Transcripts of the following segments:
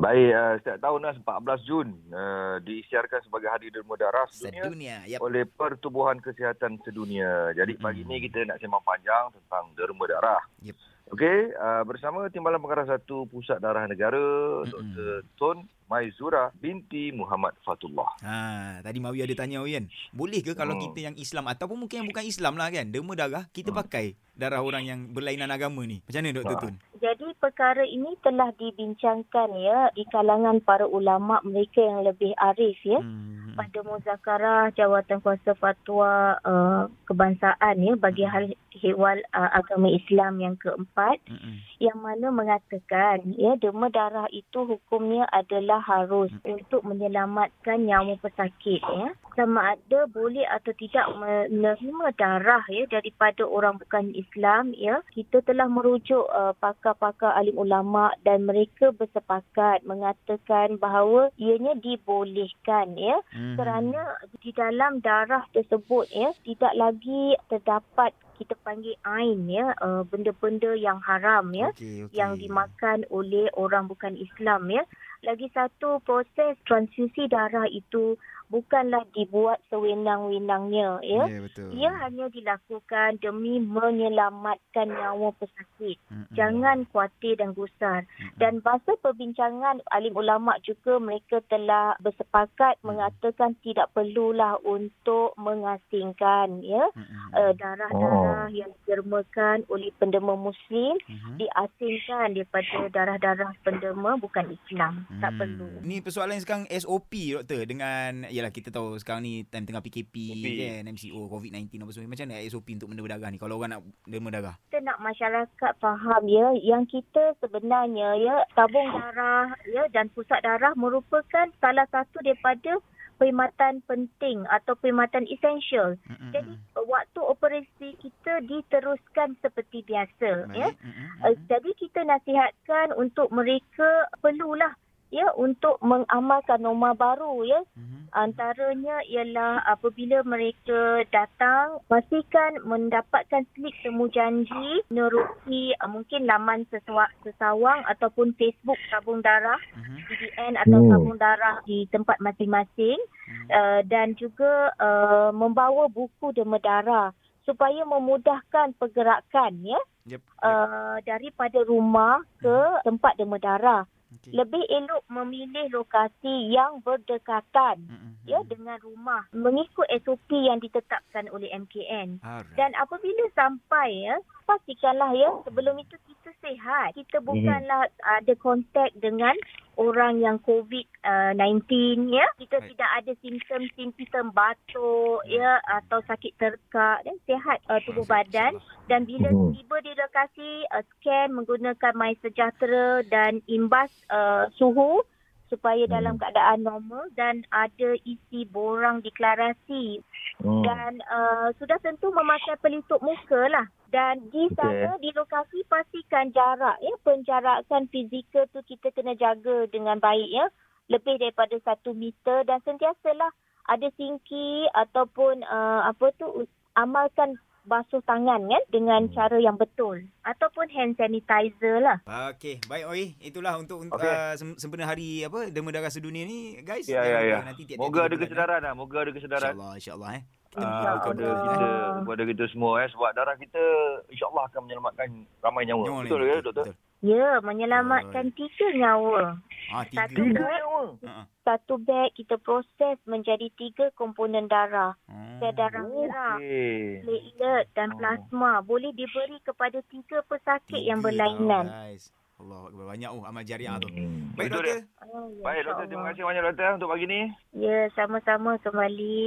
baik, uh, setiap tahun lah 14 Jun uh, diisiarkan sebagai Hari Derma Darah sedunia, Sedunia. Yep. oleh Pertubuhan Kesihatan Sedunia. Jadi pagi ni kita nak sembang panjang tentang derma darah. Yep. Okey, uh, bersama Timbalan Pengarah Satu Pusat Darah Negara, Mm-mm. Dr. Tun Maizura binti Muhammad Fatullah. Ha, tadi Mawi ada tanya Oyen. Boleh ke kalau Hmm. kita yang Islam ataupun mungkin yang bukan Islam lah kan, derma darah kita Hmm. pakai darah orang yang berlainan agama ni. Macam mana Dr. Ha. Tun? Jadi perkara ini telah dibincangkan ya di kalangan para ulama mereka yang lebih arif ya Hmm. pada muzakarah jawatan kuasa fatwa uh, kebangsaan ya bagi hal hewal uh, agama Islam yang keempat Mm-mm. yang mana mengatakan ya derma darah itu hukumnya adalah harus untuk menyelamatkan nyawa pesakit ya sama ada boleh atau tidak menerima darah ya daripada orang bukan Islam ya kita telah merujuk uh, pakar-pakar alim ulama dan mereka bersepakat mengatakan bahawa ianya dibolehkan ya Mhm. kerana di dalam darah tersebut ya tidak lagi terdapat kita panggil ain ya uh, benda-benda yang haram ya Okey, okey. yang dimakan oleh orang bukan Islam ya. Lagi satu proses transfusi darah itu bukanlah dibuat sewenang-wenangnya ya. Ya, betul. Ia hanya dilakukan demi menyelamatkan nyawa pesakit. Mm-mm. Jangan khawatir dan gusar. Mm-mm. Dan bahasa perbincangan alim ulama juga mereka telah bersepakat Hmm. mengatakan tidak perlulah untuk mengasingkan ya Mm-mm. uh, darah-darah yang didermakan oleh pendema muslim Mhm. diasingkan daripada darah-darah pendema bukan Islam. Tak Hmm. perlu. Ni persoalan sekarang SOP doktor dengan yalah kita tahu sekarang ni time tengah PKP PKP. kan MCO COVID-19 apa semua. Macam mana SOP untuk benda berdarah ni kalau orang nak derma darah? Kita nak masyarakat faham ya yang kita sebenarnya ya tabung darah ya dan pusat darah merupakan salah satu daripada perkhidmatan penting atau perkhidmatan esensial. Mm-mm. Jadi waktu operasi kita diteruskan seperti biasa ya. Baik. Mm-mm. Uh, jadi kita nasihatkan untuk mereka perlulah ya untuk mengamalkan norma baru ya Mhm. Antaranya ialah apabila mereka datang pastikan mendapatkan slip temu janji menerusi uh, mungkin laman sesawa, sesawang ataupun Facebook tabung darah Mhm. CDN atau Hmm. tabung darah di tempat masing-masing Mhm. uh, dan juga uh, membawa buku derma darah supaya memudahkan pergerakan ya Yep. yep. uh, daripada rumah ke tempat derma darah Okey. lebih elok memilih lokasi yang berdekatan Mm-mm. ya dengan rumah mengikut SOP yang ditetapkan oleh MKN. Alright. Dan apabila sampai ya, pastikanlah ya sebelum itu kita sihat. Kita bukanlah ada kontak dengan orang yang COVID-19 ya. Kita Baik. tidak ada simptom-simptom batuk ya atau sakit terkak dan sihat uh, tubuh badan dan bila Mhm. tiba di lokasi uh, scan menggunakan My Sejahtera dan imbas uh, suhu supaya Hmm. dalam keadaan normal dan ada isi borang deklarasi Hmm. dan uh, sudah tentu memakai pelitup muka lah dan di sana di lokasi pastikan jarak ya penjarakan fizikal tu kita kena jaga dengan baik ya lebih daripada satu meter dan sentiasalah ada singki ataupun uh, apa tu amalkan basuh tangan kan dengan Hmm. cara yang betul ataupun hand sanitizer lah. Okey, baik Oi. Itulah untuk Okey. uh, sem- sempena hari apa derma darah sedunia ni guys. Ya, ya, ya. Nanti tiap-tiap Moga tiga ada bulan, kesedaran lah. Moga ada eh. kesedaran. InsyaAllah, insyaAllah eh. Ah, InsyaAllah. kepada kita kepada kita semua eh sebab darah kita insyaallah akan menyelamatkan ramai nyawa. Nyawa ni, betul ya doktor? Betul. Ya, menyelamatkan tiga nyawa. Ah, tiga. Satu Tiga nyawa. Satu beg kita proses menjadi tiga komponen darah. Hmm. Sel darah merah, platelet dan Oh. plasma boleh diberi kepada tiga pesakit Tiga yang berlainan. Guys. Allah Akbar. Banyak oh amal jariah tu. Hmm. Baik Betul doktor. dia. Oh, ya, Baik doktor, terima kasih banyak doktor untuk pagi ni. Ya, sama-sama kembali.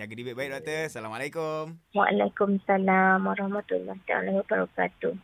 Jaga diri baik-baik doktor. Assalamualaikum. Waalaikumsalam warahmatullahi wabarakatuh.